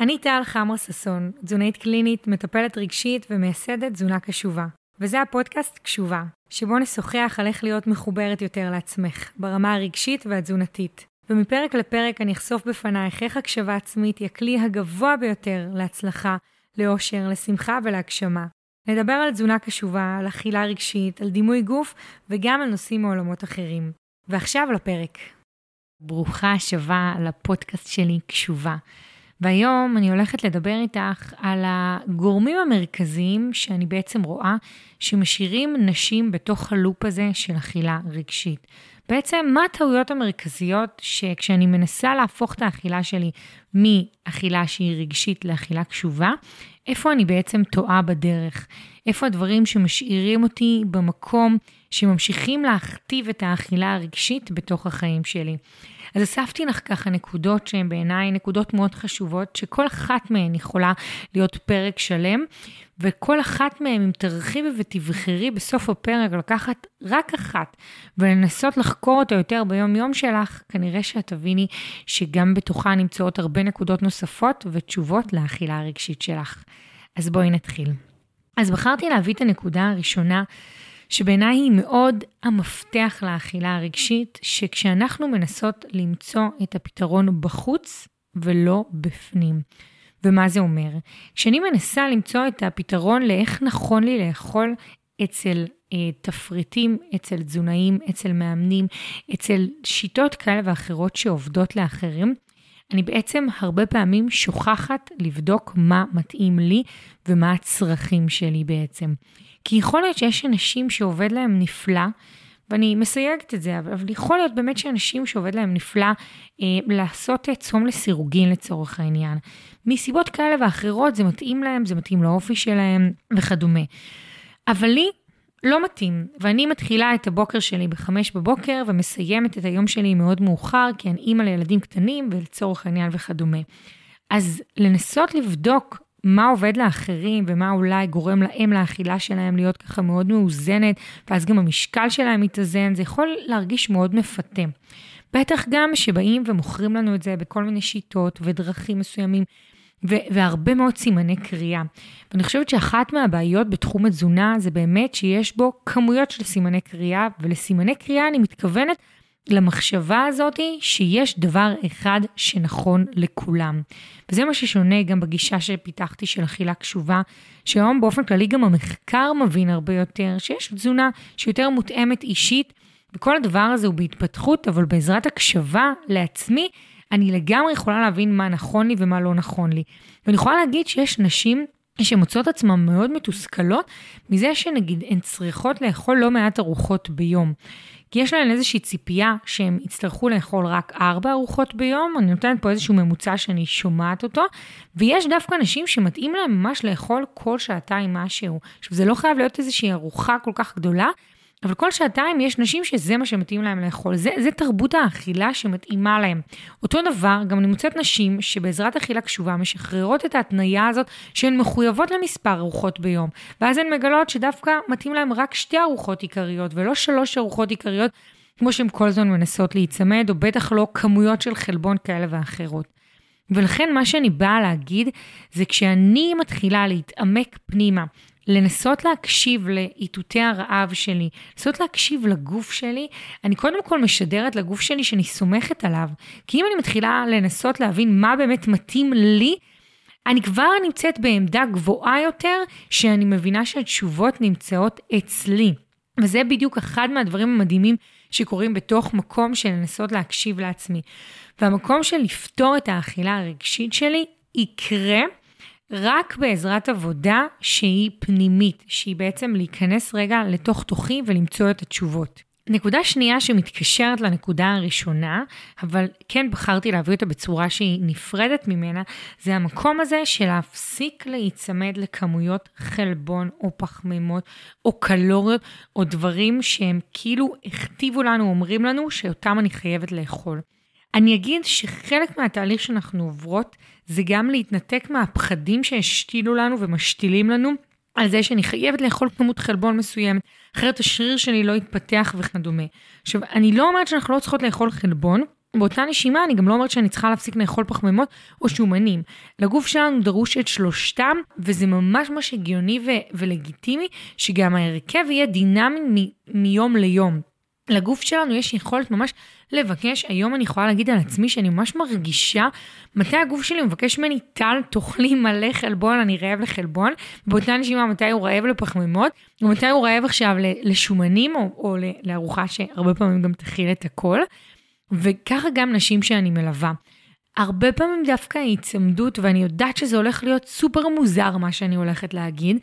אני טל חמרה ששון, תזונאית קלינית, מטפלת רגשית ומייסדת תזונה קשובה. וזה הפודקאסט קשובה, שבו נשוחח על איך להיות מחוברת יותר לעצמך, ברמה הרגשית והתזונתית. ומפרק לפרק אני אחשוף בפנייך איך הקשבה עצמית היא הכלי הגבוה ביותר להצלחה, לאושר, לשמחה ולהגשמה. נדבר על תזונה קשובה, על אכילה רגשית, על דימוי גוף וגם על נושאים מעולמות אחרים. ועכשיו לפרק. ברוכה השבה לפודקאסט שלי קשובה. והיום אני הולכת לדבר איתך על הגורמים המרכזיים שאני בעצם רואה שמשאירים נשים בתוך הלופ הזה של אכילה רגשית. בעצם, מה הטעויות המרכזיות שכשאני מנסה להפוך את האכילה שלי מאכילה שהיא רגשית לאכילה קשובה, איפה אני בעצם טועה בדרך? איפה הדברים שמשאירים אותי במקום שממשיכים להכתיב את האכילה הרגשית בתוך החיים שלי? אז אספתי לך ככה נקודות שהן בעיניי נקודות מאוד חשובות, שכל אחת מהן יכולה להיות פרק שלם, וכל אחת מהן, אם תרחיבי ותבחרי בסוף הפרק לקחת רק אחת ולנסות לחקור אותה יותר ביום-יום שלך, כנראה שאת תביני שגם בתוכה נמצאות הרבה נקודות נוספות ותשובות לאכילה הרגשית שלך. אז בואי נתחיל. אז בחרתי להביא את הנקודה הראשונה שבעיניי היא מאוד המפתח לאכילה הרגשית, שכשאנחנו מנסות למצוא את הפתרון בחוץ ולא בפנים. ומה זה אומר? כשאני מנסה למצוא את הפתרון לאיך נכון לי לאכול אצל אה, תפריטים, אצל תזונאים, אצל מאמנים, אצל שיטות כאלה ואחרות שעובדות לאחרים, אני בעצם הרבה פעמים שוכחת לבדוק מה מתאים לי ומה הצרכים שלי בעצם. כי יכול להיות שיש אנשים שעובד להם נפלא, ואני מסייגת את זה, אבל יכול להיות באמת שאנשים שעובד להם נפלא אה, לעשות צום לסירוגין לצורך העניין. מסיבות כאלה ואחרות זה מתאים להם, זה מתאים לאופי שלהם וכדומה. אבל לי לא מתאים, ואני מתחילה את הבוקר שלי בחמש בבוקר ומסיימת את היום שלי מאוד מאוחר, כי אני אימא לילדים קטנים ולצורך העניין וכדומה. אז לנסות לבדוק מה עובד לאחרים ומה אולי גורם להם לאכילה שלהם להיות ככה מאוד מאוזנת, ואז גם המשקל שלהם מתאזן, זה יכול להרגיש מאוד מפתה. בטח גם שבאים ומוכרים לנו את זה בכל מיני שיטות ודרכים מסוימים, ו- והרבה מאוד סימני קריאה. ואני חושבת שאחת מהבעיות בתחום התזונה זה באמת שיש בו כמויות של סימני קריאה, ולסימני קריאה אני מתכוונת למחשבה הזאת שיש דבר אחד שנכון לכולם. וזה מה ששונה גם בגישה שפיתחתי של אכילה קשובה, שהיום באופן כללי גם המחקר מבין הרבה יותר, שיש תזונה שיותר מותאמת אישית, וכל הדבר הזה הוא בהתפתחות, אבל בעזרת הקשבה לעצמי, אני לגמרי יכולה להבין מה נכון לי ומה לא נכון לי. ואני יכולה להגיד שיש נשים שמוצאות עצמן מאוד מתוסכלות מזה שנגיד הן צריכות לאכול לא מעט ארוחות ביום. כי יש להן איזושהי ציפייה שהם יצטרכו לאכול רק ארבע ארוחות ביום, אני נותנת פה איזשהו ממוצע שאני שומעת אותו, ויש דווקא נשים שמתאים להם ממש לאכול כל שעתיים משהו. עכשיו, זה לא חייב להיות איזושהי ארוחה כל כך גדולה, אבל כל שעתיים יש נשים שזה מה שמתאים להם לאכול. זה, זה תרבות האכילה שמתאימה להם. אותו דבר, גם אני מוצאת נשים שבעזרת אכילה קשובה משחררות את ההתניה הזאת שהן מחויבות למספר ארוחות ביום. ואז הן מגלות שדווקא מתאים להם רק שתי ארוחות עיקריות ולא שלוש ארוחות עיקריות, כמו שהן כל הזמן מנסות להיצמד, או בטח לא כמויות של חלבון כאלה ואחרות. ולכן מה שאני באה להגיד זה כשאני מתחילה להתעמק פנימה לנסות להקשיב לאיתותי הרעב שלי, לנסות להקשיב לגוף שלי, אני קודם כל משדרת לגוף שלי שאני סומכת עליו. כי אם אני מתחילה לנסות להבין מה באמת מתאים לי, אני כבר נמצאת בעמדה גבוהה יותר, שאני מבינה שהתשובות נמצאות אצלי. וזה בדיוק אחד מהדברים המדהימים שקורים בתוך מקום של לנסות להקשיב לעצמי. והמקום של לפתור את האכילה הרגשית שלי יקרה רק בעזרת עבודה שהיא פנימית, שהיא בעצם להיכנס רגע לתוך תוכי ולמצוא את התשובות. נקודה שנייה שמתקשרת לנקודה הראשונה, אבל כן בחרתי להביא אותה בצורה שהיא נפרדת ממנה, זה המקום הזה של להפסיק להיצמד לכמויות חלבון או פחמימות או קלוריות או דברים שהם כאילו הכתיבו לנו, אומרים לנו שאותם אני חייבת לאכול. אני אגיד שחלק מהתהליך שאנחנו עוברות זה גם להתנתק מהפחדים שהשתילו לנו ומשתילים לנו על זה שאני חייבת לאכול כמות חלבון מסוימת, אחרת השריר שלי לא יתפתח וכדומה. עכשיו, אני לא אומרת שאנחנו לא צריכות לאכול חלבון, באותה נשימה, אני גם לא אומרת שאני צריכה להפסיק לאכול פחמימות או שומנים. לגוף שלנו דרוש את שלושתם, וזה ממש ממש הגיוני ו- ולגיטימי, שגם ההרכב יהיה דינמי מ- מיום ליום. לגוף שלנו יש יכולת ממש לבקש, היום אני יכולה להגיד על עצמי שאני ממש מרגישה מתי הגוף שלי מבקש ממני, טל, תאכלי מלא חלבון, אני רעב לחלבון, באותה נשימה מתי הוא רעב לפחמימות, ומתי הוא רעב עכשיו לשומנים, או, או לארוחה שהרבה פעמים גם תכיל את הכל. וככה גם נשים שאני מלווה. הרבה פעמים דווקא ההיצמדות, ואני יודעת שזה הולך להיות סופר מוזר מה שאני הולכת להגיד,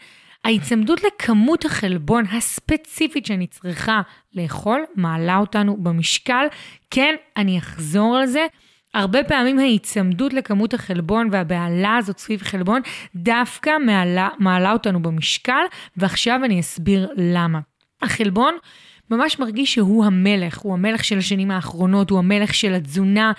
ההיצמדות לכמות החלבון הספציפית שאני צריכה לאכול מעלה אותנו במשקל. כן, אני אחזור על זה. הרבה פעמים ההיצמדות לכמות החלבון והבהלה הזאת סביב חלבון דווקא מעלה, מעלה אותנו במשקל, ועכשיו אני אסביר למה. החלבון ממש מרגיש שהוא המלך, הוא המלך של השנים האחרונות, הוא המלך של התזונה.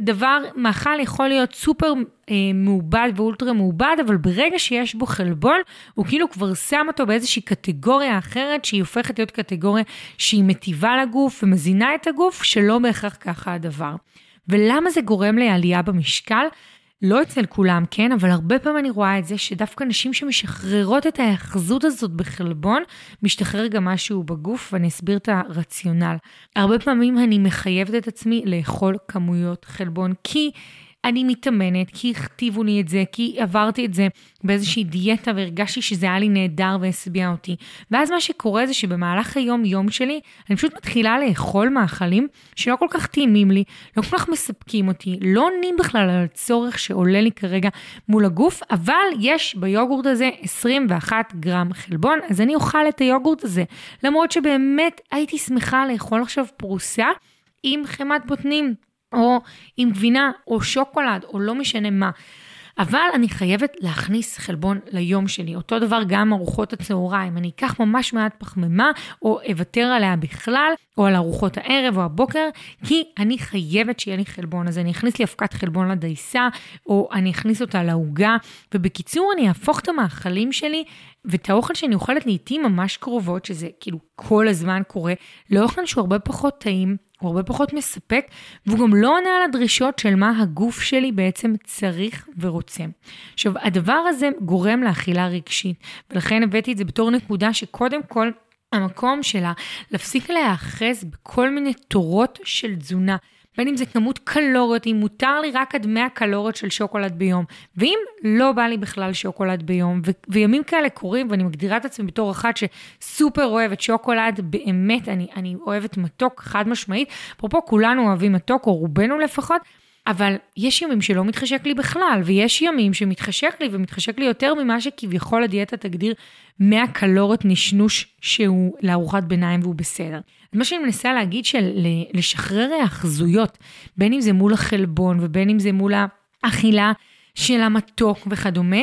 דבר, מאכל יכול להיות סופר אה, מעובד ואולטרה מעובד, אבל ברגע שיש בו חלבון, הוא כאילו כבר שם אותו באיזושהי קטגוריה אחרת, שהיא הופכת להיות קטגוריה שהיא מטיבה לגוף ומזינה את הגוף, שלא בהכרח ככה הדבר. ולמה זה גורם לעלייה במשקל? לא אצל כולם, כן, אבל הרבה פעמים אני רואה את זה שדווקא נשים שמשחררות את ההאחזות הזאת בחלבון, משתחרר גם משהו בגוף, ואני אסביר את הרציונל. הרבה פעמים אני מחייבת את עצמי לאכול כמויות חלבון, כי אני מתאמנת, כי הכתיבו לי את זה, כי עברתי את זה באיזושהי דיאטה והרגשתי שזה היה לי נהדר והשביע אותי. ואז מה שקורה זה שבמהלך היום-יום שלי, אני פשוט מתחילה לאכול מאכלים שלא כל כך טעימים לי, לא כל כך מספקים אותי, לא עונים בכלל על הצורך שעולה לי כרגע מול הגוף, אבל יש ביוגורט הזה 21 גרם חלבון, אז אני אוכל את היוגורט הזה. למרות שבאמת הייתי שמחה לאכול עכשיו פרוסה עם חמת בוטנים. או עם גבינה, או שוקולד, או לא משנה מה. אבל אני חייבת להכניס חלבון ליום שלי. אותו דבר גם ארוחות הצהריים. אני אקח ממש מעט פחמימה, או אוותר עליה בכלל, או על ארוחות הערב או הבוקר, כי אני חייבת שיהיה לי חלבון. אז אני אכניס לי אבקת חלבון לדייסה, או אני אכניס אותה לעוגה, ובקיצור, אני אהפוך את המאכלים שלי ואת האוכל שאני אוכלת לעיתים ממש קרובות, שזה כאילו כל הזמן קורה, לאוכל שהוא הרבה פחות טעים, הוא הרבה פחות מספק, והוא גם לא עונה על הדרישות של מה הגוף שלי בעצם צריך ורוצה. עכשיו, הדבר הזה גורם לאכילה רגשית, ולכן הבאתי את זה בתור נקודה שקודם כל, המקום שלה להפסיק להיאחז בכל מיני תורות של תזונה. בין אם זה כמות קלוריות, אם מותר לי רק עד 100 קלוריות של שוקולד ביום, ואם לא בא לי בכלל שוקולד ביום, ו- וימים כאלה קורים, ואני מגדירה את עצמי בתור אחת שסופר אוהבת שוקולד, באמת, אני, אני אוהבת מתוק חד משמעית, אפרופו כולנו אוהבים מתוק, או רובנו לפחות, אבל יש ימים שלא מתחשק לי בכלל, ויש ימים שמתחשק לי, ומתחשק לי יותר ממה שכביכול הדיאטה תגדיר 100 קלוריות נשנוש שהוא לארוחת ביניים והוא בסדר. מה שאני מנסה להגיד שלשחרר היאחזויות, בין אם זה מול החלבון ובין אם זה מול האכילה של המתוק וכדומה,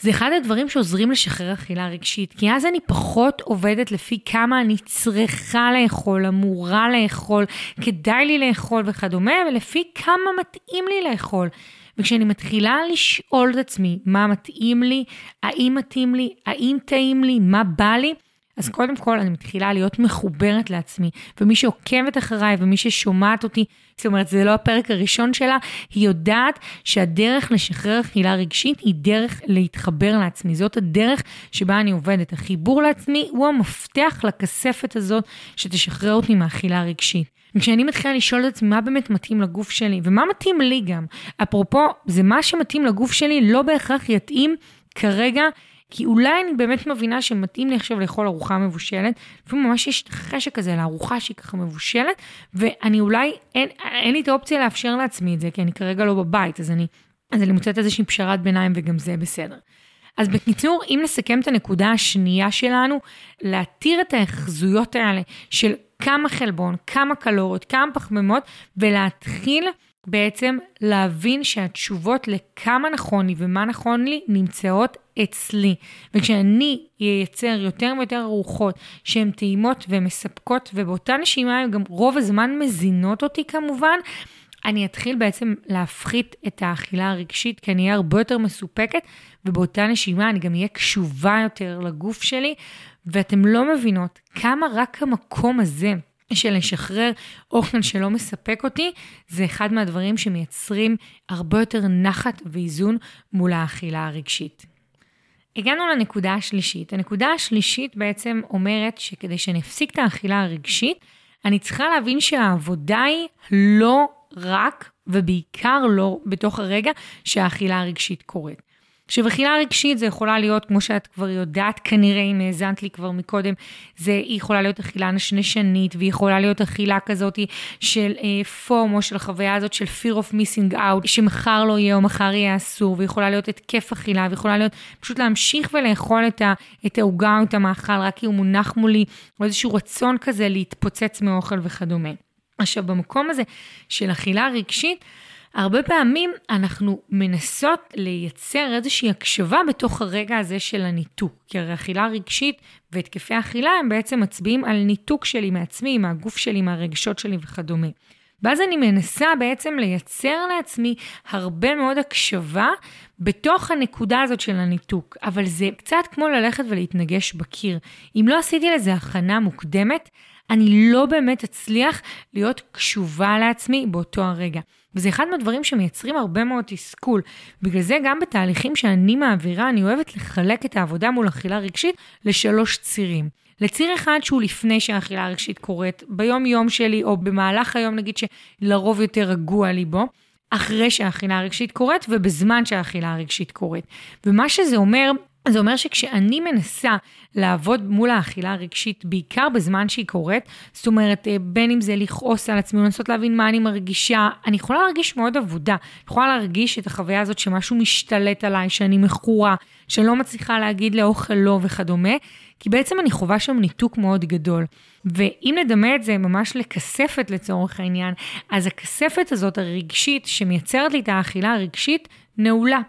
זה אחד הדברים שעוזרים לשחרר אכילה רגשית, כי אז אני פחות עובדת לפי כמה אני צריכה לאכול, אמורה לאכול, כדאי לי לאכול וכדומה, ולפי כמה מתאים לי לאכול. וכשאני מתחילה לשאול את עצמי מה מתאים לי, האם מתאים לי, האם טעים לי, מה בא לי, אז קודם כל אני מתחילה להיות מחוברת לעצמי, ומי שעוקבת אחריי ומי ששומעת אותי, זאת אומרת, זה לא הפרק הראשון שלה, היא יודעת שהדרך לשחרר אכילה רגשית היא דרך להתחבר לעצמי. זאת הדרך שבה אני עובדת. החיבור לעצמי הוא המפתח לכספת הזאת שתשחרר אותי מאכילה רגשית. וכשאני מתחילה לשאול את עצמי מה באמת מתאים לגוף שלי, ומה מתאים לי גם, אפרופו, זה מה שמתאים לגוף שלי לא בהכרח יתאים כרגע כי אולי אני באמת מבינה שמתאים לי עכשיו לאכול ארוחה מבושלת, לפעמים ממש יש את החשק הזה לארוחה שהיא ככה מבושלת, ואני אולי, אין, אין לי את האופציה לאפשר לעצמי את זה, כי אני כרגע לא בבית, אז אני, אז אני מוצאת איזושהי פשרת ביניים וגם זה בסדר. אז בקיצור, אם נסכם את הנקודה השנייה שלנו, להתיר את ההאחזויות האלה של כמה חלבון, כמה קלוריות, כמה פחמימות, ולהתחיל בעצם להבין שהתשובות לכמה נכון לי ומה נכון לי נמצאות אצלי. וכשאני אייצר יותר ויותר ארוחות שהן טעימות ומספקות, ובאותה נשימה הן גם רוב הזמן מזינות אותי כמובן, אני אתחיל בעצם להפחית את האכילה הרגשית, כי אני אהיה הרבה יותר מסופקת, ובאותה נשימה אני גם אהיה קשובה יותר לגוף שלי, ואתם לא מבינות כמה רק המקום הזה של לשחרר אוכל שלא מספק אותי, זה אחד מהדברים שמייצרים הרבה יותר נחת ואיזון מול האכילה הרגשית. הגענו לנקודה השלישית. הנקודה השלישית בעצם אומרת שכדי שאני אפסיק את האכילה הרגשית, אני צריכה להבין שהעבודה היא לא רק ובעיקר לא בתוך הרגע שהאכילה הרגשית קורית. עכשיו, אכילה רגשית זה יכולה להיות, כמו שאת כבר יודעת, כנראה, אם האזנת לי כבר מקודם, זה, יכולה להיות אכילה נשנשנית, והיא יכולה להיות אכילה כזאת של אה, פום, או של החוויה הזאת של fear of missing out, שמחר לא יהיה או מחר יהיה אסור, ויכולה להיות התקף אכילה, ויכולה להיות פשוט להמשיך ולאכול את העוגה או את המאכל, רק כי הוא מונח מולי, או איזשהו רצון כזה להתפוצץ מאוכל וכדומה. עכשיו, במקום הזה של אכילה רגשית, הרבה פעמים אנחנו מנסות לייצר איזושהי הקשבה בתוך הרגע הזה של הניתוק. כי הרי אכילה רגשית והתקפי אכילה הם בעצם מצביעים על ניתוק שלי מעצמי, מהגוף שלי, מהרגשות שלי וכדומה. ואז אני מנסה בעצם לייצר לעצמי הרבה מאוד הקשבה בתוך הנקודה הזאת של הניתוק. אבל זה קצת כמו ללכת ולהתנגש בקיר. אם לא עשיתי לזה הכנה מוקדמת, אני לא באמת אצליח להיות קשובה לעצמי באותו הרגע. וזה אחד מהדברים שמייצרים הרבה מאוד תסכול. בגלל זה גם בתהליכים שאני מעבירה, אני אוהבת לחלק את העבודה מול אכילה רגשית לשלוש צירים. לציר אחד שהוא לפני שהאכילה הרגשית קורית, ביום-יום שלי, או במהלך היום, נגיד שלרוב יותר רגוע לי בו, אחרי שהאכילה הרגשית קורית ובזמן שהאכילה הרגשית קורית. ומה שזה אומר, זה אומר שכשאני מנסה לעבוד מול האכילה הרגשית, בעיקר בזמן שהיא קורית, זאת אומרת, אה, בין אם זה לכעוס על עצמי, לנסות להבין מה אני מרגישה, אני יכולה להרגיש מאוד עבודה. אני יכולה להרגיש את החוויה הזאת שמשהו משתלט עליי, שאני מכורה, שאני לא מצליחה להגיד לאוכל לא וכדומה, כי בעצם אני חווה שם ניתוק מאוד גדול. ואם נדמה את זה ממש לכספת לצורך העניין, אז הכספת הזאת הרגשית שמייצרת לי את האכילה הרגשית, נעולה.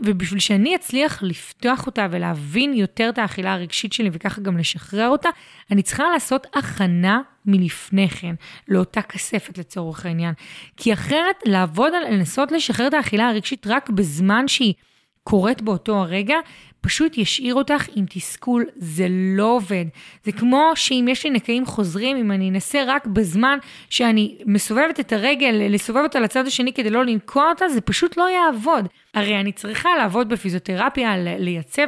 ובשביל שאני אצליח לפתוח אותה ולהבין יותר את האכילה הרגשית שלי וככה גם לשחרר אותה, אני צריכה לעשות הכנה מלפני כן, לאותה כספת לצורך העניין. כי אחרת, לעבוד על לנסות לשחרר את האכילה הרגשית רק בזמן שהיא קורית באותו הרגע, פשוט ישאיר אותך עם תסכול, זה לא עובד. זה כמו שאם יש לי נקעים חוזרים, אם אני אנסה רק בזמן שאני מסובבת את הרגל, לסובב אותה לצד השני כדי לא לנקוע אותה, זה פשוט לא יעבוד. הרי אני צריכה לעבוד בפיזיותרפיה, לייצב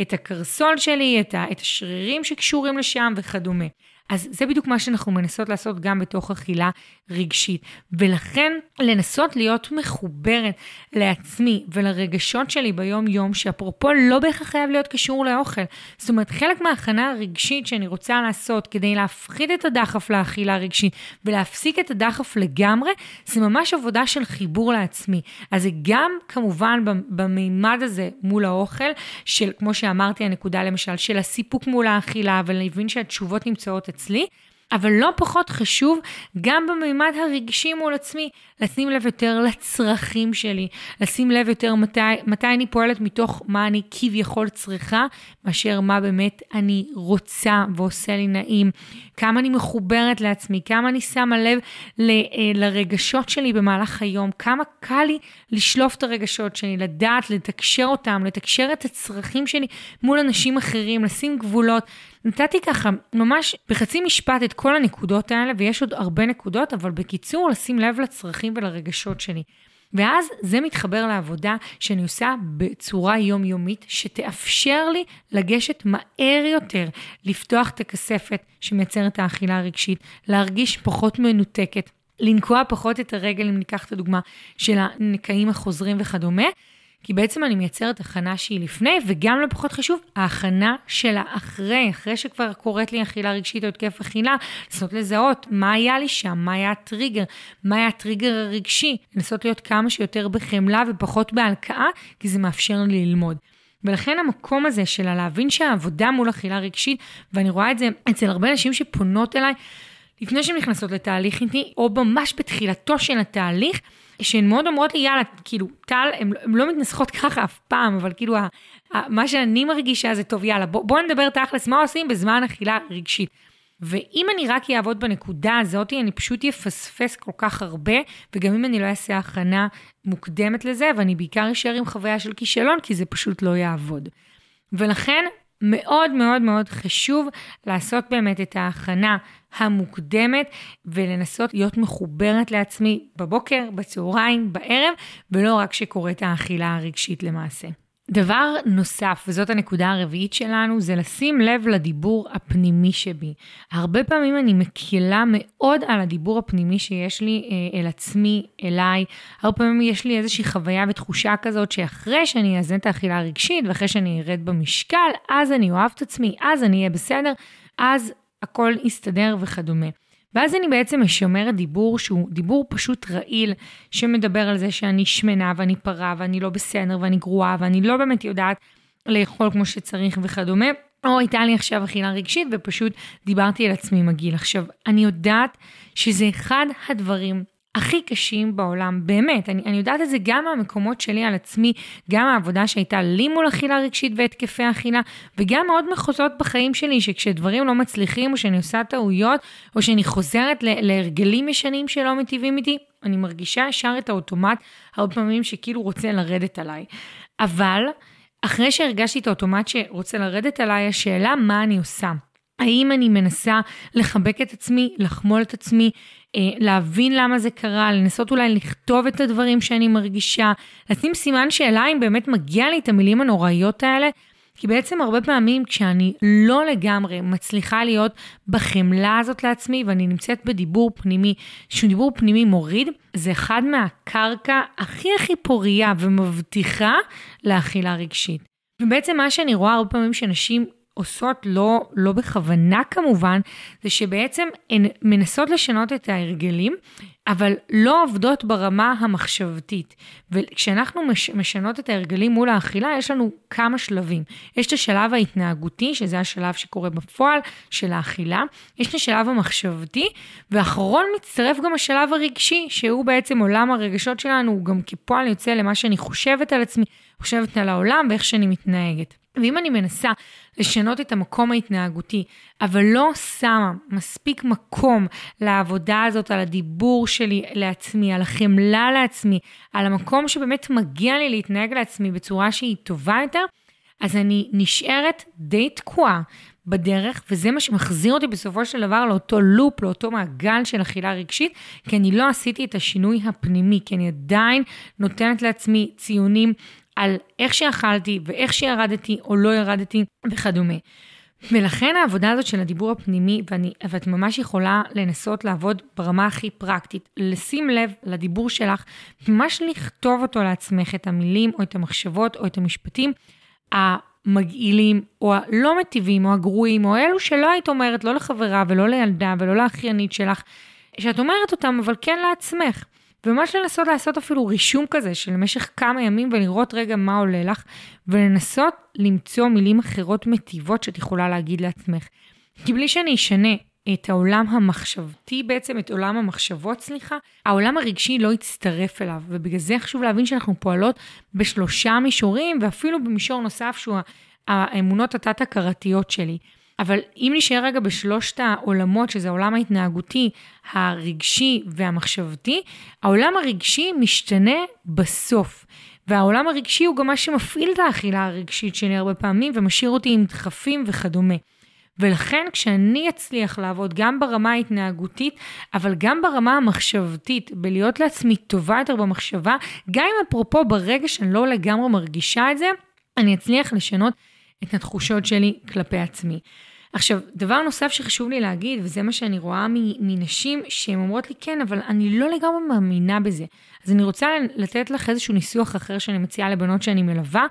את הקרסול שלי, את השרירים שקשורים לשם וכדומה. אז זה בדיוק מה שאנחנו מנסות לעשות גם בתוך אכילה רגשית. ולכן לנסות להיות מחוברת לעצמי ולרגשות שלי ביום-יום, שאפרופו לא בהכרח חייב להיות קשור לאוכל. זאת אומרת, חלק מההכנה הרגשית שאני רוצה לעשות כדי להפחית את הדחף לאכילה רגשית ולהפסיק את הדחף לגמרי, זה ממש עבודה של חיבור לעצמי. אז זה גם כמובן במימד הזה מול האוכל, של, כמו שאמרתי, הנקודה למשל של הסיפוק מול האכילה, ולהבין שהתשובות נמצאות אצלי, אבל לא פחות חשוב, גם במימד הרגשי מול עצמי, לשים לב יותר לצרכים שלי, לשים לב יותר מתי, מתי אני פועלת מתוך מה אני כביכול צריכה, מאשר מה באמת אני רוצה ועושה לי נעים, כמה אני מחוברת לעצמי, כמה אני שמה לב ל, אה, לרגשות שלי במהלך היום, כמה קל לי לשלוף את הרגשות שלי, לדעת, לתקשר אותם, לתקשר את הצרכים שלי מול אנשים אחרים, לשים גבולות. נתתי ככה ממש בחצי משפט את כל הנקודות האלה, ויש עוד הרבה נקודות, אבל בקיצור, לשים לב לצרכים ולרגשות שלי. ואז זה מתחבר לעבודה שאני עושה בצורה יומיומית, שתאפשר לי לגשת מהר יותר, לפתוח את הכספת שמייצרת האכילה הרגשית, להרגיש פחות מנותקת, לנקוע פחות את הרגל, אם ניקח את הדוגמה של הנקעים החוזרים וכדומה, כי בעצם אני מייצרת הכנה שהיא לפני, וגם לא פחות חשוב, ההכנה של האחרי, אחרי שכבר קורית לי אכילה רגשית או התקף אכילה, לנסות לזהות מה היה לי שם, מה היה הטריגר, מה היה הטריגר הרגשי, לנסות להיות כמה שיותר בחמלה ופחות בהלקאה, כי זה מאפשר לי ללמוד. ולכן המקום הזה של להבין שהעבודה מול אכילה רגשית, ואני רואה את זה אצל הרבה נשים שפונות אליי, לפני שהן נכנסות לתהליך איתי, או ממש בתחילתו של התהליך, שהן מאוד אומרות לי, יאללה, כאילו, טל, הן לא מתנסחות ככה אף פעם, אבל כאילו, ה, ה, מה שאני מרגישה זה, טוב, יאללה, בוא, בוא נדבר תכלס, מה עושים בזמן אכילה רגשית. ואם אני רק אעבוד בנקודה הזאת, אני פשוט אפספס כל כך הרבה, וגם אם אני לא אעשה הכנה מוקדמת לזה, ואני בעיקר אשאר עם חוויה של כישלון, כי זה פשוט לא יעבוד. ולכן, מאוד מאוד מאוד חשוב לעשות באמת את ההכנה המוקדמת ולנסות להיות מחוברת לעצמי בבוקר, בצהריים, בערב, ולא רק שקורית האכילה הרגשית למעשה. דבר נוסף, וזאת הנקודה הרביעית שלנו, זה לשים לב לדיבור הפנימי שבי. הרבה פעמים אני מקלה מאוד על הדיבור הפנימי שיש לי אה, אל עצמי, אליי. הרבה פעמים יש לי איזושהי חוויה ותחושה כזאת שאחרי שאני אאזן את האכילה הרגשית ואחרי שאני ארד במשקל, אז אני אוהב את עצמי, אז אני אהיה בסדר, אז הכל יסתדר וכדומה. ואז אני בעצם משמרת דיבור שהוא דיבור פשוט רעיל, שמדבר על זה שאני שמנה ואני פרה ואני לא בסדר ואני גרועה ואני לא באמת יודעת לאכול כמו שצריך וכדומה. או הייתה לי עכשיו אכילה רגשית ופשוט דיברתי על עצמי מגעיל. עכשיו, אני יודעת שזה אחד הדברים הכי קשים בעולם, באמת. אני, אני יודעת את זה גם מהמקומות שלי על עצמי, גם העבודה שהייתה לי מול אכילה רגשית והתקפי אכילה, וגם עוד מחוזות בחיים שלי, שכשדברים לא מצליחים, או שאני עושה טעויות, או שאני חוזרת להרגלים ישנים שלא מטיבים איתי, אני מרגישה ישר את האוטומט, הרבה פעמים שכאילו רוצה לרדת עליי. אבל, אחרי שהרגשתי את האוטומט שרוצה לרדת עליי, השאלה מה אני עושה. האם אני מנסה לחבק את עצמי, לחמול את עצמי, להבין למה זה קרה, לנסות אולי לכתוב את הדברים שאני מרגישה, לשים סימן שאלה אם באמת מגיע לי את המילים הנוראיות האלה, כי בעצם הרבה פעמים כשאני לא לגמרי מצליחה להיות בחמלה הזאת לעצמי ואני נמצאת בדיבור פנימי, שהוא דיבור פנימי מוריד, זה אחד מהקרקע הכי הכי פורייה ומבטיחה לאכילה רגשית. ובעצם מה שאני רואה הרבה פעמים שנשים עושות לא, לא בכוונה כמובן, זה שבעצם הן מנסות לשנות את ההרגלים, אבל לא עובדות ברמה המחשבתית. וכשאנחנו מש, משנות את ההרגלים מול האכילה, יש לנו כמה שלבים. יש את השלב ההתנהגותי, שזה השלב שקורה בפועל של האכילה, יש את השלב המחשבתי, ואחרון מצטרף גם השלב הרגשי, שהוא בעצם עולם הרגשות שלנו, הוא גם כפועל יוצא למה שאני חושבת על עצמי, חושבת על העולם ואיך שאני מתנהגת. ואם אני מנסה לשנות את המקום ההתנהגותי, אבל לא שמה מספיק מקום לעבודה הזאת, על הדיבור שלי לעצמי, על החמלה לעצמי, על המקום שבאמת מגיע לי להתנהג לעצמי בצורה שהיא טובה יותר, אז אני נשארת די תקועה בדרך, וזה מה שמחזיר אותי בסופו של דבר לאותו לופ, לאותו מעגל של אכילה רגשית, כי אני לא עשיתי את השינוי הפנימי, כי אני עדיין נותנת לעצמי ציונים על איך שאכלתי ואיך שירדתי או לא ירדתי וכדומה. ולכן העבודה הזאת של הדיבור הפנימי, ואני, ואת ממש יכולה לנסות לעבוד ברמה הכי פרקטית, לשים לב לדיבור שלך, ממש לכתוב אותו לעצמך, את המילים או את המחשבות או את המשפטים המגעילים או הלא מטיבים או הגרועים, או אלו שלא היית אומרת לא לחברה ולא לילדה ולא לאחיינית שלך, שאת אומרת אותם אבל כן לעצמך. וממש לנסות לעשות אפילו רישום כזה של משך כמה ימים ולראות רגע מה עולה לך, ולנסות למצוא מילים אחרות מטיבות שאת יכולה להגיד לעצמך. כי בלי שאני אשנה את העולם המחשבתי בעצם, את עולם המחשבות, סליחה, העולם הרגשי לא יצטרף אליו, ובגלל זה חשוב להבין שאנחנו פועלות בשלושה מישורים, ואפילו במישור נוסף שהוא האמונות התת-הכרתיות שלי. אבל אם נשאר רגע בשלושת העולמות, שזה העולם ההתנהגותי, הרגשי והמחשבתי, העולם הרגשי משתנה בסוף. והעולם הרגשי הוא גם מה שמפעיל את האכילה הרגשית שלי הרבה פעמים ומשאיר אותי עם דחפים וכדומה. ולכן כשאני אצליח לעבוד גם ברמה ההתנהגותית, אבל גם ברמה המחשבתית, בלהיות לעצמי טובה יותר במחשבה, גם אם אפרופו ברגע שאני לא לגמרי מרגישה את זה, אני אצליח לשנות את התחושות שלי כלפי עצמי. עכשיו, דבר נוסף שחשוב לי להגיד, וזה מה שאני רואה מנשים שהן אומרות לי, כן, אבל אני לא לגמרי מאמינה בזה. אז אני רוצה לתת לך איזשהו ניסוח אחר שאני מציעה לבנות שאני מלווה.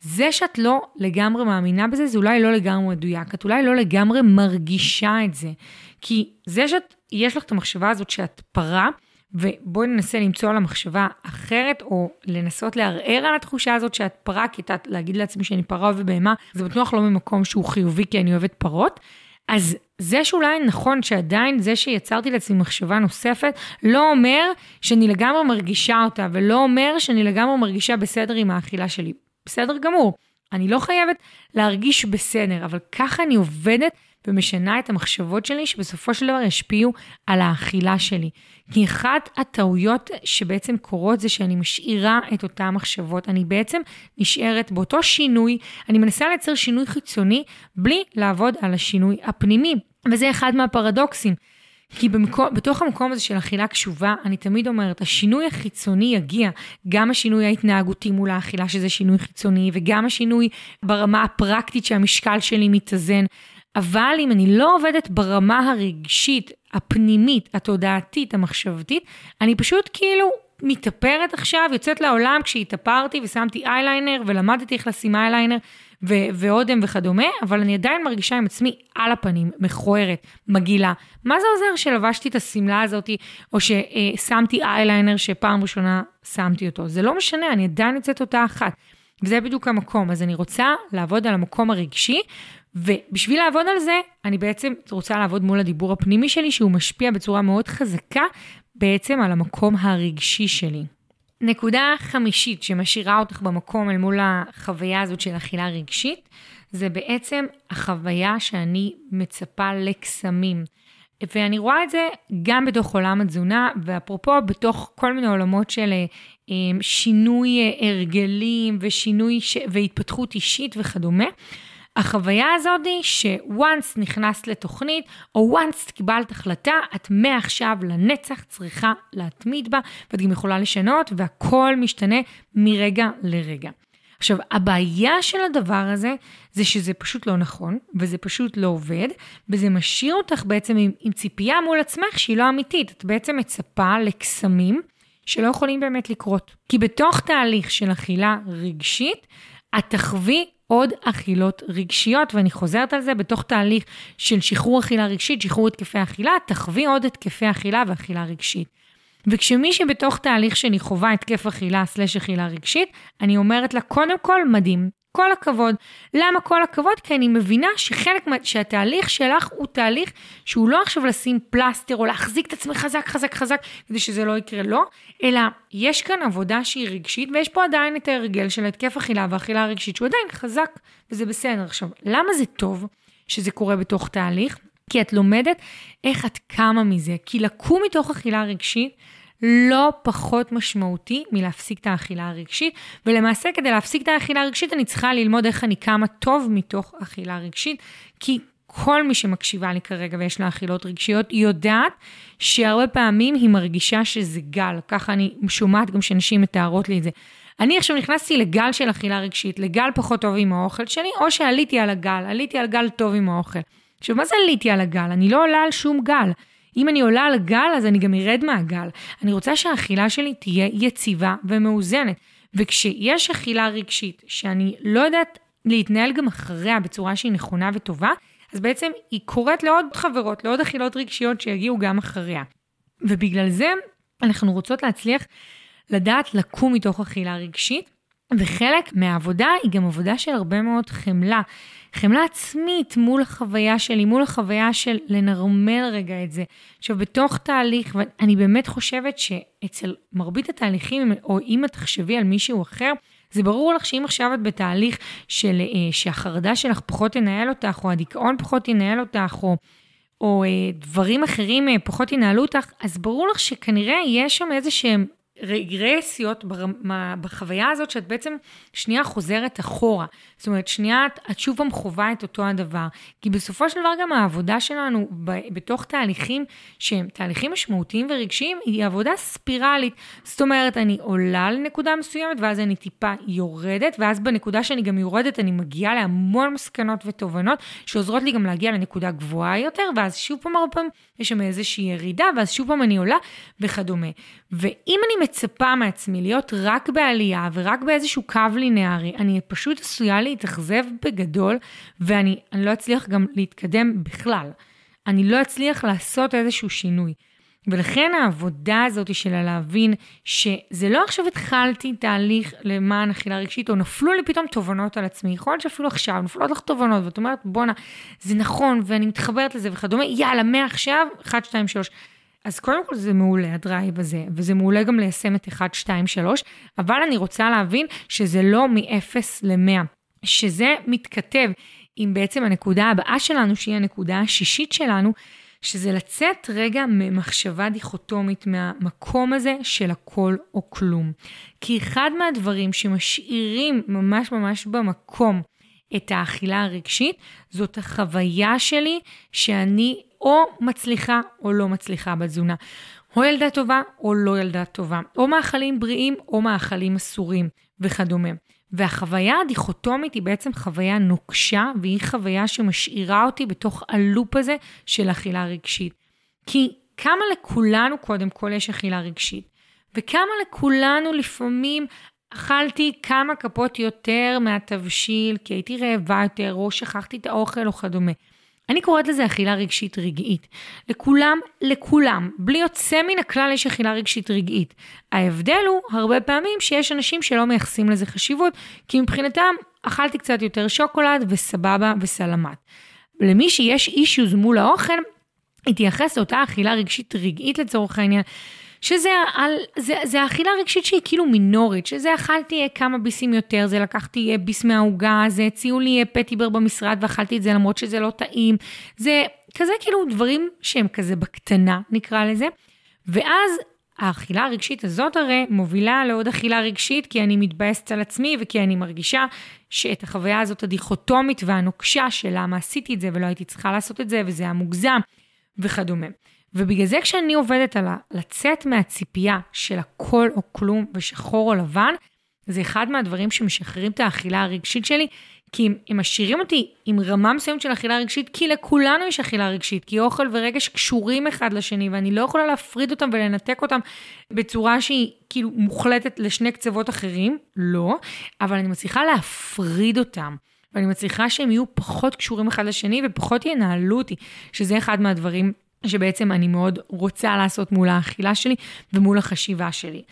זה שאת לא לגמרי מאמינה בזה, זה אולי לא לגמרי מדויק. את אולי לא לגמרי מרגישה את זה. כי זה שאת, יש לך את המחשבה הזאת שאת פרה, ובואי ננסה למצוא על המחשבה אחרת, או לנסות לערער על התחושה הזאת שאת פרה, כי את להגיד לעצמי שאני פרה ובהמה, זה בטוח לא ממקום שהוא חיובי, כי אני אוהבת פרות. אז זה שאולי נכון שעדיין זה שיצרתי לעצמי מחשבה נוספת, לא אומר שאני לגמרי מרגישה אותה, ולא אומר שאני לגמרי מרגישה בסדר עם האכילה שלי. בסדר גמור. אני לא חייבת להרגיש בסדר, אבל ככה אני עובדת ומשנה את המחשבות שלי, שבסופו של דבר ישפיעו על האכילה שלי. כי אחת הטעויות שבעצם קורות זה שאני משאירה את אותן מחשבות. אני בעצם נשארת באותו שינוי, אני מנסה לייצר שינוי חיצוני בלי לעבוד על השינוי הפנימי. וזה אחד מהפרדוקסים. כי במקום, בתוך המקום הזה של אכילה קשובה, אני תמיד אומרת, השינוי החיצוני יגיע, גם השינוי ההתנהגותי מול האכילה, שזה שינוי חיצוני, וגם השינוי ברמה הפרקטית שהמשקל שלי מתאזן. אבל אם אני לא עובדת ברמה הרגשית, הפנימית, התודעתית, המחשבתית, אני פשוט כאילו מתאפרת עכשיו, יוצאת לעולם כשהתאפרתי ושמתי אייליינר ולמדתי איך לשים אייליינר ו- ואודם וכדומה, אבל אני עדיין מרגישה עם עצמי על הפנים, מכוערת, מגעילה. מה זה עוזר שלבשתי את השמלה הזאת, או ששמתי אייליינר שפעם ראשונה שמתי אותו? זה לא משנה, אני עדיין יוצאת אותה אחת. וזה בדיוק המקום. אז אני רוצה לעבוד על המקום הרגשי, ובשביל לעבוד על זה, אני בעצם רוצה לעבוד מול הדיבור הפנימי שלי, שהוא משפיע בצורה מאוד חזקה בעצם על המקום הרגשי שלי. נקודה חמישית שמשאירה אותך במקום אל מול החוויה הזאת של אכילה רגשית, זה בעצם החוויה שאני מצפה לקסמים. ואני רואה את זה גם בתוך עולם התזונה, ואפרופו בתוך כל מיני עולמות של אה, שינוי אה, הרגלים ושינוי ש... והתפתחות אישית וכדומה. החוויה הזאת היא ש-once נכנסת לתוכנית, או once קיבלת החלטה, את מעכשיו לנצח צריכה להתמיד בה, ואת גם יכולה לשנות, והכל משתנה מרגע לרגע. עכשיו, הבעיה של הדבר הזה, זה שזה פשוט לא נכון, וזה פשוט לא עובד, וזה משאיר אותך בעצם עם, עם ציפייה מול עצמך שהיא לא אמיתית. את בעצם מצפה לקסמים שלא יכולים באמת לקרות. כי בתוך תהליך של אכילה רגשית, את תחווי עוד אכילות רגשיות, ואני חוזרת על זה, בתוך תהליך של שחרור אכילה רגשית, שחרור התקפי אכילה, תחווי עוד התקפי אכילה ואכילה רגשית. וכשמי שבתוך תהליך שאני חווה התקף אכילה סלש אכילה רגשית, אני אומרת לה, קודם כל, מדהים, כל הכבוד. למה כל הכבוד? כי אני מבינה שחלק, שהתהליך שלך הוא תהליך שהוא לא עכשיו לשים פלסטר או להחזיק את עצמך חזק חזק חזק כדי שזה לא יקרה, לא, אלא יש כאן עבודה שהיא רגשית ויש פה עדיין את ההרגל של התקף אכילה והאכילה הרגשית שהוא עדיין חזק וזה בסדר. עכשיו, למה זה טוב שזה קורה בתוך תהליך? כי את לומדת איך את קמה מזה, כי לקום מתוך אכילה רגשית לא פחות משמעותי מלהפסיק את האכילה הרגשית, ולמעשה כדי להפסיק את האכילה הרגשית אני צריכה ללמוד איך אני קמה טוב מתוך אכילה רגשית, כי כל מי שמקשיבה לי כרגע ויש לה אכילות רגשיות, יודעת שהרבה פעמים היא מרגישה שזה גל. ככה אני שומעת גם שנשים מתארות לי את זה. אני עכשיו נכנסתי לגל של אכילה רגשית, לגל פחות טוב עם האוכל שלי, או שעליתי על הגל, עליתי על גל טוב עם האוכל. עכשיו, מה זה עליתי על הגל? אני לא עולה על שום גל. אם אני עולה על גל, אז אני גם ארד מהגל. אני רוצה שהאכילה שלי תהיה יציבה ומאוזנת. וכשיש אכילה רגשית, שאני לא יודעת להתנהל גם אחריה בצורה שהיא נכונה וטובה, אז בעצם היא קוראת לעוד חברות, לעוד אכילות רגשיות שיגיעו גם אחריה. ובגלל זה אנחנו רוצות להצליח לדעת לקום מתוך אכילה רגשית, וחלק מהעבודה היא גם עבודה של הרבה מאוד חמלה. חמלה עצמית מול החוויה שלי, מול החוויה של לנרמל רגע את זה. עכשיו, בתוך תהליך, ואני באמת חושבת שאצל מרבית התהליכים, או אם את תחשבי על מישהו אחר, זה ברור לך שאם עכשיו את בתהליך של, אה, שהחרדה שלך פחות תנהל אותך, או הדיכאון פחות ינהל אותך, או, או אה, דברים אחרים אה, פחות ינהלו אותך, אז ברור לך שכנראה יש שם איזה שהם רגרסיות בחוויה הזאת, שאת בעצם שנייה חוזרת אחורה. זאת אומרת, שנייה את, שוב פעם חווה את אותו הדבר. כי בסופו של דבר גם העבודה שלנו ב, בתוך תהליכים שהם תהליכים משמעותיים ורגשיים, היא עבודה ספירלית. זאת אומרת, אני עולה לנקודה מסוימת, ואז אני טיפה יורדת, ואז בנקודה שאני גם יורדת, אני מגיעה להמון מסקנות ותובנות, שעוזרות לי גם להגיע לנקודה גבוהה יותר, ואז שוב פעם הרבה פעמים יש שם איזושהי ירידה, ואז שוב פעם אני עולה וכדומה. ואם אני מצפה מעצמי להיות רק בעלייה ורק באיזשהו קו לינארי, אני פשוט עשויה להתאכזב בגדול, ואני לא אצליח גם להתקדם בכלל. אני לא אצליח לעשות איזשהו שינוי. ולכן העבודה הזאת של להבין שזה לא עכשיו התחלתי תהליך למען אכילה רגשית, או נפלו לי פתאום תובנות על עצמי, יכול להיות שאפילו עכשיו נפלות לך תובנות, ואת אומרת, בואנה, זה נכון, ואני מתחברת לזה וכדומה, יאללה, מעכשיו, 1, 2, 3. אז קודם כל זה מעולה, הדרייב הזה, וזה מעולה גם ליישם את 1, 2, 3, אבל אני רוצה להבין שזה לא מ-0 ל-100, שזה מתכתב עם בעצם הנקודה הבאה שלנו, שהיא הנקודה השישית שלנו, שזה לצאת רגע ממחשבה דיכוטומית מהמקום הזה של הכל או כלום. כי אחד מהדברים שמשאירים ממש ממש במקום את האכילה הרגשית, זאת החוויה שלי שאני או מצליחה או לא מצליחה בתזונה. או ילדה טובה או לא ילדה טובה, או מאכלים בריאים או מאכלים אסורים וכדומה. והחוויה הדיכוטומית היא בעצם חוויה נוקשה, והיא חוויה שמשאירה אותי בתוך הלופ הזה של אכילה רגשית. כי כמה לכולנו קודם כל יש אכילה רגשית, וכמה לכולנו לפעמים אכלתי כמה כפות יותר מהתבשיל, כי הייתי רעבה יותר, או שכחתי את האוכל או כדומה. אני קוראת לזה אכילה רגשית רגעית. לכולם, לכולם, בלי יוצא מן הכלל יש אכילה רגשית רגעית. ההבדל הוא הרבה פעמים שיש אנשים שלא מייחסים לזה חשיבות, כי מבחינתם אכלתי קצת יותר שוקולד וסבבה וסלמת. למי שיש אישיוז מול האוכל, התייחס לאותה אכילה רגשית רגעית לצורך העניין. שזה על, זה, זה אכילה רגשית שהיא כאילו מינורית, שזה אכלתי כמה ביסים יותר, זה לקחתי ביס מהעוגה, זה הציעו לי פטיבר במשרד ואכלתי את זה למרות שזה לא טעים, זה כזה כאילו דברים שהם כזה בקטנה נקרא לזה, ואז האכילה הרגשית הזאת הרי מובילה לעוד אכילה רגשית, כי אני מתבאסת על עצמי וכי אני מרגישה שאת החוויה הזאת הדיכוטומית והנוקשה של למה עשיתי את זה ולא הייתי צריכה לעשות את זה וזה היה מוגזם וכדומה. ובגלל זה כשאני עובדת על לצאת מהציפייה של הכל או כלום ושחור או לבן, זה אחד מהדברים שמשחררים את האכילה הרגשית שלי, כי הם, הם משאירים אותי עם רמה מסוימת של אכילה רגשית, כי לכולנו יש אכילה רגשית, כי אוכל ורגש קשורים אחד לשני, ואני לא יכולה להפריד אותם ולנתק אותם בצורה שהיא כאילו מוחלטת לשני קצוות אחרים, לא, אבל אני מצליחה להפריד אותם. ואני מצליחה שהם יהיו פחות קשורים אחד לשני ופחות ינהלו אותי, שזה אחד מהדברים שבעצם אני מאוד רוצה לעשות מול האכילה שלי ומול החשיבה שלי.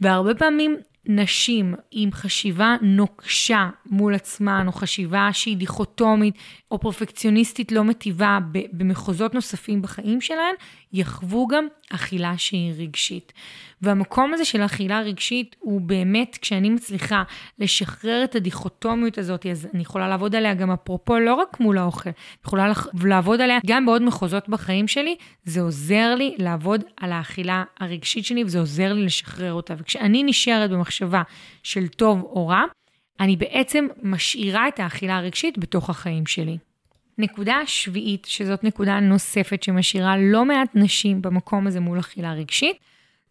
והרבה פעמים נשים עם חשיבה נוקשה מול עצמן, או חשיבה שהיא דיכוטומית, או פרפקציוניסטית לא מטיבה במחוזות נוספים בחיים שלהן, יחוו גם אכילה שהיא רגשית. והמקום הזה של אכילה רגשית הוא באמת, כשאני מצליחה לשחרר את הדיכוטומיות הזאת, אז אני יכולה לעבוד עליה גם אפרופו, לא רק מול האוכל, אני יכולה לעבוד עליה גם בעוד מחוזות בחיים שלי, זה עוזר לי לעבוד על האכילה הרגשית שלי, וזה עוזר לי לשחרר אותה. וכשאני נשארת במחשבה של טוב או רע, אני בעצם משאירה את האכילה הרגשית בתוך החיים שלי. נקודה שביעית, שזאת נקודה נוספת שמשאירה לא מעט נשים במקום הזה מול אכילה רגשית,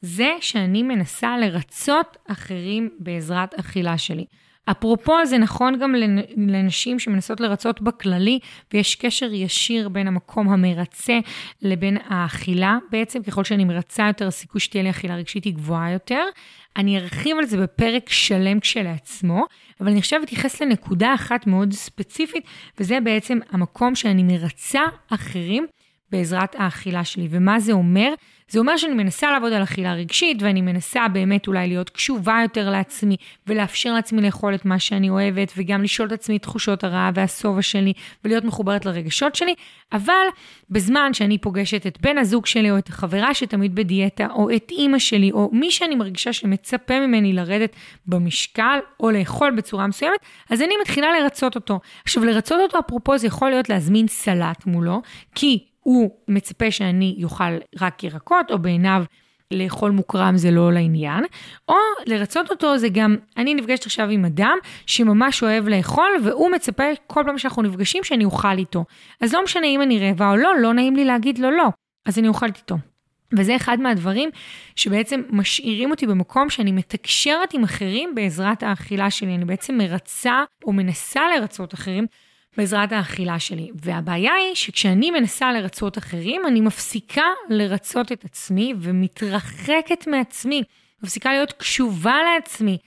זה שאני מנסה לרצות אחרים בעזרת אכילה שלי. אפרופו, זה נכון גם לנשים שמנסות לרצות בכללי, ויש קשר ישיר בין המקום המרצה לבין האכילה. בעצם, ככל שאני מרצה יותר, הסיכוי שתהיה לי אכילה רגשית היא גבוהה יותר. אני ארחיב על זה בפרק שלם כשלעצמו, אבל אני עכשיו אתייחס לנקודה אחת מאוד ספציפית, וזה בעצם המקום שאני מרצה אחרים בעזרת האכילה שלי. ומה זה אומר? זה אומר שאני מנסה לעבוד על אכילה רגשית, ואני מנסה באמת אולי להיות קשובה יותר לעצמי, ולאפשר לעצמי לאכול את מה שאני אוהבת, וגם לשאול את עצמי את תחושות הרעה והשובע שלי, ולהיות מחוברת לרגשות שלי, אבל בזמן שאני פוגשת את בן הזוג שלי, או את החברה שתמיד בדיאטה, או את אימא שלי, או מי שאני מרגישה שמצפה ממני לרדת במשקל, או לאכול בצורה מסוימת, אז אני מתחילה לרצות אותו. עכשיו, לרצות אותו, אפרופו, זה יכול להיות להזמין סלט מולו, כי הוא מצפה שאני אוכל רק ירקות, או בעיניו לאכול מוקרם זה לא לעניין, או לרצות אותו זה גם, אני נפגשת עכשיו עם אדם שממש אוהב לאכול, והוא מצפה כל פעם שאנחנו נפגשים שאני אוכל איתו. אז לא משנה אם אני רעבה או לא, לא נעים לי להגיד לו לא, אז אני אוכלת איתו. וזה אחד מהדברים שבעצם משאירים אותי במקום שאני מתקשרת עם אחרים בעזרת האכילה שלי. אני בעצם מרצה או מנסה לרצות אחרים בעזרת האכילה שלי. והבעיה היא שכשאני מנסה לרצות אחרים, אני מפסיקה לרצות את עצמי ומתרחקת מעצמי, מפסיקה להיות קשובה לעצמי.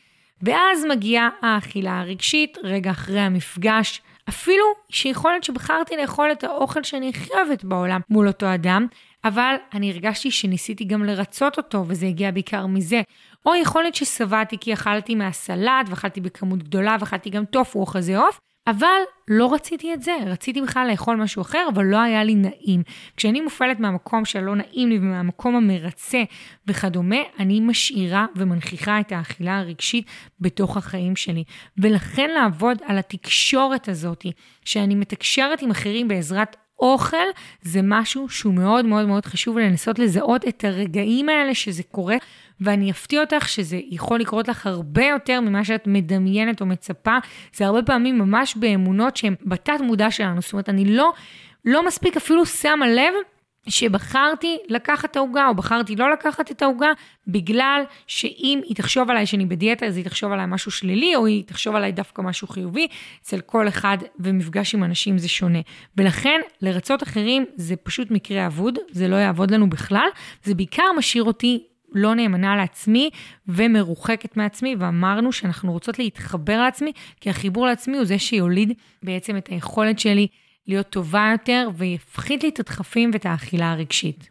ואז מגיעה האכילה הרגשית, רגע אחרי המפגש, אפילו שיכול להיות שבחרתי לאכול את האוכל שאני הכי אוהבת בעולם מול אותו אדם, אבל אני הרגשתי שניסיתי גם לרצות אותו, וזה הגיע בעיקר מזה. או יכול להיות ששבעתי כי אכלתי מהסלט, ואכלתי בכמות גדולה, ואכלתי גם טופו או חזה עוף, אבל לא רציתי את זה, רציתי בכלל לאכול משהו אחר, אבל לא היה לי נעים. כשאני מופעלת מהמקום שלא נעים לי ומהמקום המרצה וכדומה, אני משאירה ומנכיחה את האכילה הרגשית בתוך החיים שלי. ולכן לעבוד על התקשורת הזאת, שאני מתקשרת עם אחרים בעזרת אוכל זה משהו שהוא מאוד מאוד מאוד חשוב לנסות לזהות את הרגעים האלה שזה קורה, ואני אפתיע אותך שזה יכול לקרות לך הרבה יותר ממה שאת מדמיינת או מצפה. זה הרבה פעמים ממש באמונות שהן בתת מודע שלנו. זאת אומרת, אני לא, לא מספיק אפילו שמה לב שבחרתי לקחת את העוגה, או בחרתי לא לקחת את העוגה, בגלל שאם היא תחשוב עליי שאני בדיאטה, אז היא תחשוב עליי משהו שלילי, או היא תחשוב עליי דווקא משהו חיובי. אצל כל אחד ומפגש עם אנשים זה שונה. ולכן, לרצות אחרים זה פשוט מקרה אבוד, זה לא יעבוד לנו בכלל, זה בעיקר משאיר אותי לא נאמנה לעצמי ומרוחקת מעצמי, ואמרנו שאנחנו רוצות להתחבר לעצמי, כי החיבור לעצמי הוא זה שיוליד בעצם את היכולת שלי להיות טובה יותר ויפחית לי את הדחפים ואת האכילה הרגשית.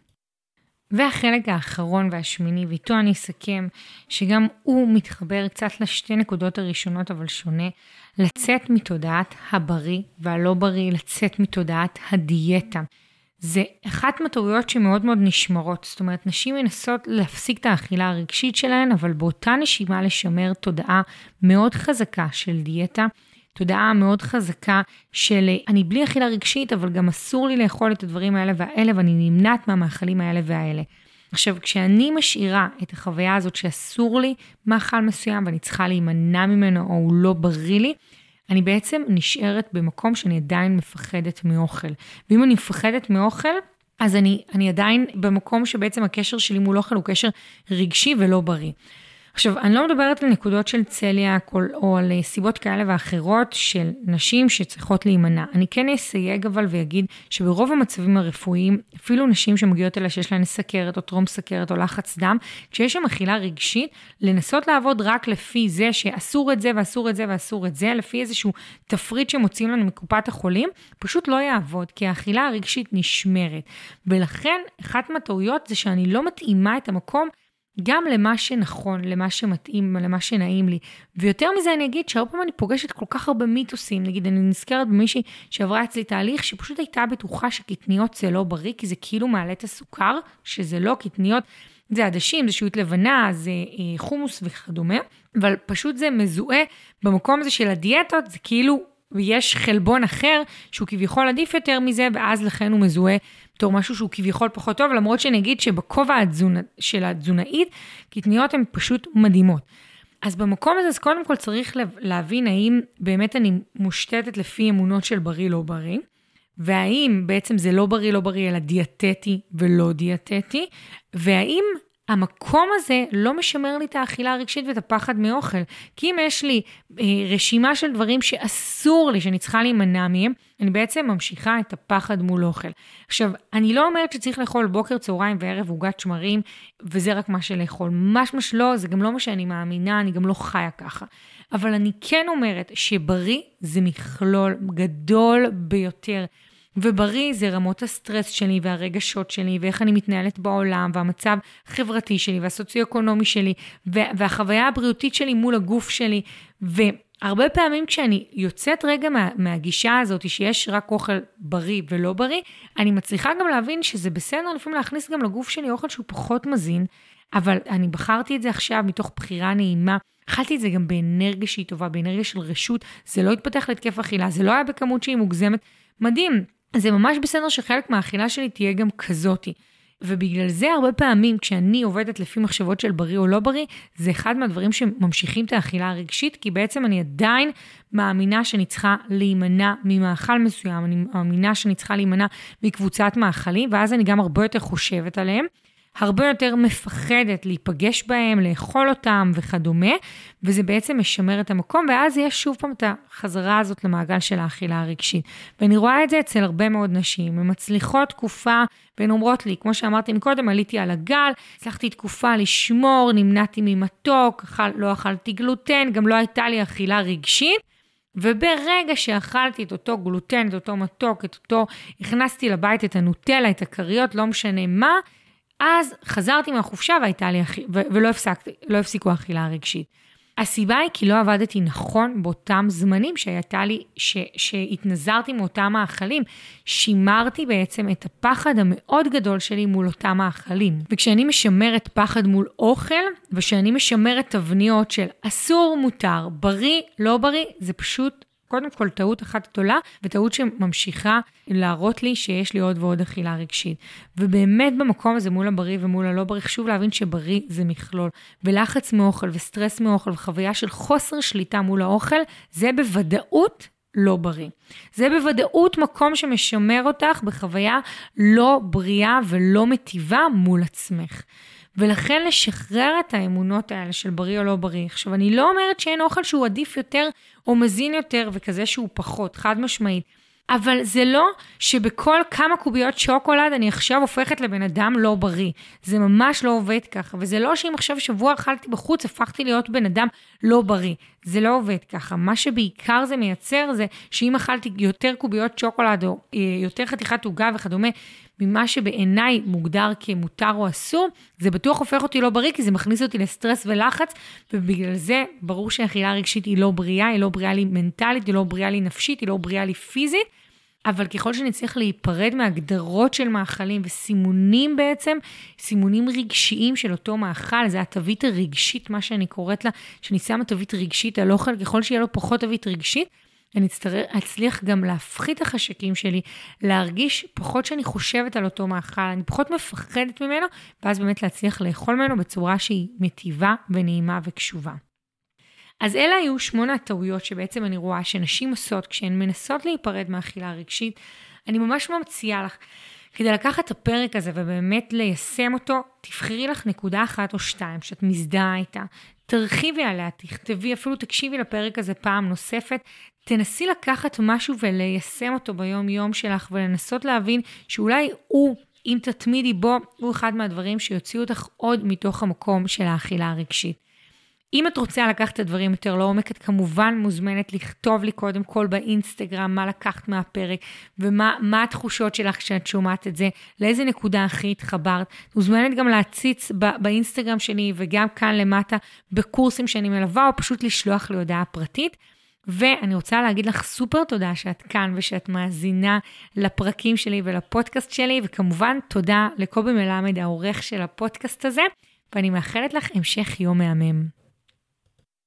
והחלק האחרון והשמיני, ואיתו אני אסכם, שגם הוא מתחבר קצת לשתי נקודות הראשונות, אבל שונה, לצאת מתודעת הבריא והלא בריא, לצאת מתודעת הדיאטה. זה אחת מהטעויות שמאוד מאוד נשמרות. זאת אומרת, נשים מנסות להפסיק את האכילה הרגשית שלהן, אבל באותה נשימה לשמר תודעה מאוד חזקה של דיאטה, תודעה מאוד חזקה של אני בלי אכילה רגשית, אבל גם אסור לי לאכול את הדברים האלה והאלה, ואני נמנעת מהמאכלים האלה והאלה. עכשיו, כשאני משאירה את החוויה הזאת שאסור לי מאכל מסוים ואני צריכה להימנע ממנו או הוא לא בריא לי, אני בעצם נשארת במקום שאני עדיין מפחדת מאוכל. ואם אני מפחדת מאוכל, אז אני, אני עדיין במקום שבעצם הקשר שלי מול אוכל הוא קשר רגשי ולא בריא. עכשיו, אני לא מדברת על נקודות של צליאק או, על אה, סיבות כאלה ואחרות של נשים שצריכות להימנע. אני כן אסייג אבל ואגיד שברוב המצבים הרפואיים, אפילו נשים שמגיעות אליי שיש להן סכרת או טרום סכרת או לחץ דם, כשיש שם אכילה רגשית, לנסות לעבוד רק לפי זה שאסור את זה ואסור את זה ואסור את זה, לפי איזשהו תפריט שמוציאים לנו מקופת החולים, פשוט לא יעבוד, כי האכילה הרגשית נשמרת. ולכן, אחת מהטעויות זה שאני לא מתאימה את המקום גם למה שנכון, למה שמתאים, למה שנעים לי. ויותר מזה אני אגיד שהרבה פעמים אני פוגשת כל כך הרבה מיתוסים, נגיד אני נזכרת במישהי שעברה אצלי תהליך שפשוט הייתה בטוחה שקטניות זה לא בריא, כי זה כאילו מעלה את הסוכר, שזה לא קטניות. זה עדשים, זה שהות לבנה, זה אה, חומוס וכדומה, אבל פשוט זה מזוהה במקום הזה של הדיאטות, זה כאילו יש חלבון אחר שהוא כביכול עדיף יותר מזה, ואז לכן הוא מזוהה בתור משהו שהוא כביכול פחות טוב, למרות שנגיד שבכובע התזונ... של התזונאית, קטניות הן פשוט מדהימות. אז במקום הזה, אז קודם כל צריך להבין האם באמת אני מושתתת לפי אמונות של בריא לא בריא, והאם בעצם זה לא בריא לא בריא, אלא דיאטטי ולא דיאטטי, והאם המקום הזה לא משמר לי את האכילה הרגשית ואת הפחד מאוכל. כי אם יש לי אה, רשימה של דברים שאסור לי, שאני צריכה להימנע מהם, אני בעצם ממשיכה את הפחד מול אוכל. עכשיו, אני לא אומרת שצריך לאכול בוקר, צהריים וערב עוגת שמרים, וזה רק מה שלאכול. ממש ממש לא, זה גם לא מה שאני מאמינה, אני גם לא חיה ככה. אבל אני כן אומרת שבריא זה מכלול גדול ביותר. ובריא זה רמות הסטרס שלי והרגשות שלי, ואיך אני מתנהלת בעולם, והמצב החברתי שלי והסוציו-אקונומי שלי, והחוויה הבריאותית שלי מול הגוף שלי. והרבה פעמים כשאני יוצאת רגע מה, מהגישה הזאת שיש רק אוכל בריא ולא בריא, אני מצליחה גם להבין שזה בסדר לפעמים להכניס גם לגוף שלי אוכל שהוא פחות מזין, אבל אני בחרתי את זה עכשיו מתוך בחירה נעימה. אכלתי את זה גם באנרגיה שהיא טובה, באנרגיה של רשות, זה לא התפתח להתקף אכילה, זה לא היה בכמות שהיא מוגזמת. מדהים, זה ממש בסדר שחלק מהאכילה שלי תהיה גם כזאתי. ובגלל זה הרבה פעמים כשאני עובדת לפי מחשבות של בריא או לא בריא, זה אחד מהדברים שממשיכים את האכילה הרגשית, כי בעצם אני עדיין מאמינה שאני צריכה להימנע ממאכל מסוים, אני מאמינה שאני צריכה להימנע מקבוצת מאכלים, ואז אני גם הרבה יותר חושבת עליהם. הרבה יותר מפחדת להיפגש בהם, לאכול אותם וכדומה, וזה בעצם משמר את המקום, ואז יש שוב פעם את החזרה הזאת למעגל של האכילה הרגשית. ואני רואה את זה אצל הרבה מאוד נשים, הן מצליחות תקופה, והן אומרות לי, כמו שאמרתי מקודם, עליתי על הגל, הצלחתי תקופה לשמור, נמנעתי ממתוק, אכל, לא אכלתי גלוטן, גם לא הייתה לי אכילה רגשית. וברגע שאכלתי את אותו גלוטן, את אותו מתוק, את אותו, הכנסתי לבית את הנוטלה, את הכריות, לא משנה מה, אז חזרתי מהחופשה והייתה לי, ולא הפסקתי, לא הפסיקו האכילה הרגשית. הסיבה היא כי לא עבדתי נכון באותם זמנים שהייתה לי, ש, שהתנזרתי מאותם מאכלים. שימרתי בעצם את הפחד המאוד גדול שלי מול אותם מאכלים. וכשאני משמרת פחד מול אוכל, וכשאני משמרת תבניות של אסור, מותר, בריא, לא בריא, זה פשוט קודם כל טעות אחת גדולה, וטעות שממשיכה להראות לי שיש לי עוד ועוד אכילה רגשית. ובאמת במקום הזה מול הבריא ומול הלא בריא, חשוב להבין שבריא זה מכלול. ולחץ מאוכל וסטרס מאוכל וחוויה של חוסר שליטה מול האוכל, זה בוודאות לא בריא. זה בוודאות מקום שמשמר אותך בחוויה לא בריאה ולא מטיבה מול עצמך. ולכן לשחרר את האמונות האלה של בריא או לא בריא. עכשיו, אני לא אומרת שאין אוכל שהוא עדיף יותר או מזין יותר וכזה שהוא פחות, חד משמעית. אבל זה לא שבכל כמה קוביות שוקולד אני עכשיו הופכת לבן אדם לא בריא. זה ממש לא עובד ככה. וזה לא שאם עכשיו שבוע אכלתי בחוץ, הפכתי להיות בן אדם לא בריא. זה לא עובד ככה. מה שבעיקר זה מייצר זה שאם אכלתי יותר קוביות שוקולד או אה, יותר חתיכת עוגה וכדומה, ממה שבעיניי מוגדר כמותר או אסור, זה בטוח הופך אותי לא בריא, כי זה מכניס אותי לסטרס ולחץ, ובגלל זה ברור שאכילה רגשית היא לא בריאה, היא לא בריאה לי מנטלית, היא לא בריאה לי נפשית, היא לא בריאה לי פיזית. אבל ככל שנצליח להיפרד מהגדרות של מאכלים וסימונים בעצם, סימונים רגשיים של אותו מאכל, זה התווית הרגשית, מה שאני קוראת לה, שאני שמה תווית רגשית על אוכל, ככל שיהיה לו פחות תווית רגשית, אני אצליח גם להפחית את החשקים שלי, להרגיש פחות שאני חושבת על אותו מאכל, אני פחות מפחדת ממנו, ואז באמת להצליח לאכול ממנו בצורה שהיא מטיבה ונעימה וקשובה. אז אלה היו שמונה הטעויות שבעצם אני רואה שנשים עושות כשהן מנסות להיפרד מהאכילה הרגשית. אני ממש ממציאה לך, כדי לקחת את הפרק הזה ובאמת ליישם אותו, תבחרי לך נקודה אחת או שתיים שאת מזדהה איתה, תרחיבי עליה, תכתבי, אפילו תקשיבי לפרק הזה פעם נוספת, תנסי לקחת משהו וליישם אותו ביום-יום שלך ולנסות להבין שאולי הוא, אם תתמידי בו, הוא אחד מהדברים שיוציאו אותך עוד מתוך המקום של האכילה הרגשית. אם את רוצה לקחת את הדברים יותר לעומק, את כמובן מוזמנת לכתוב לי קודם כל באינסטגרם מה לקחת מהפרק ומה התחושות שלך כשאת שומעת את זה, לאיזה נקודה הכי התחברת. מוזמנת גם להציץ באינסטגרם שלי וגם כאן למטה בקורסים שאני מלווה, או פשוט לשלוח לי הודעה פרטית. ואני רוצה להגיד לך סופר תודה שאת כאן ושאת מאזינה לפרקים שלי ולפודקאסט שלי, וכמובן תודה לקובי מלמד, העורך של הפודקאסט הזה, ואני מאחלת לך המשך יום מהמם.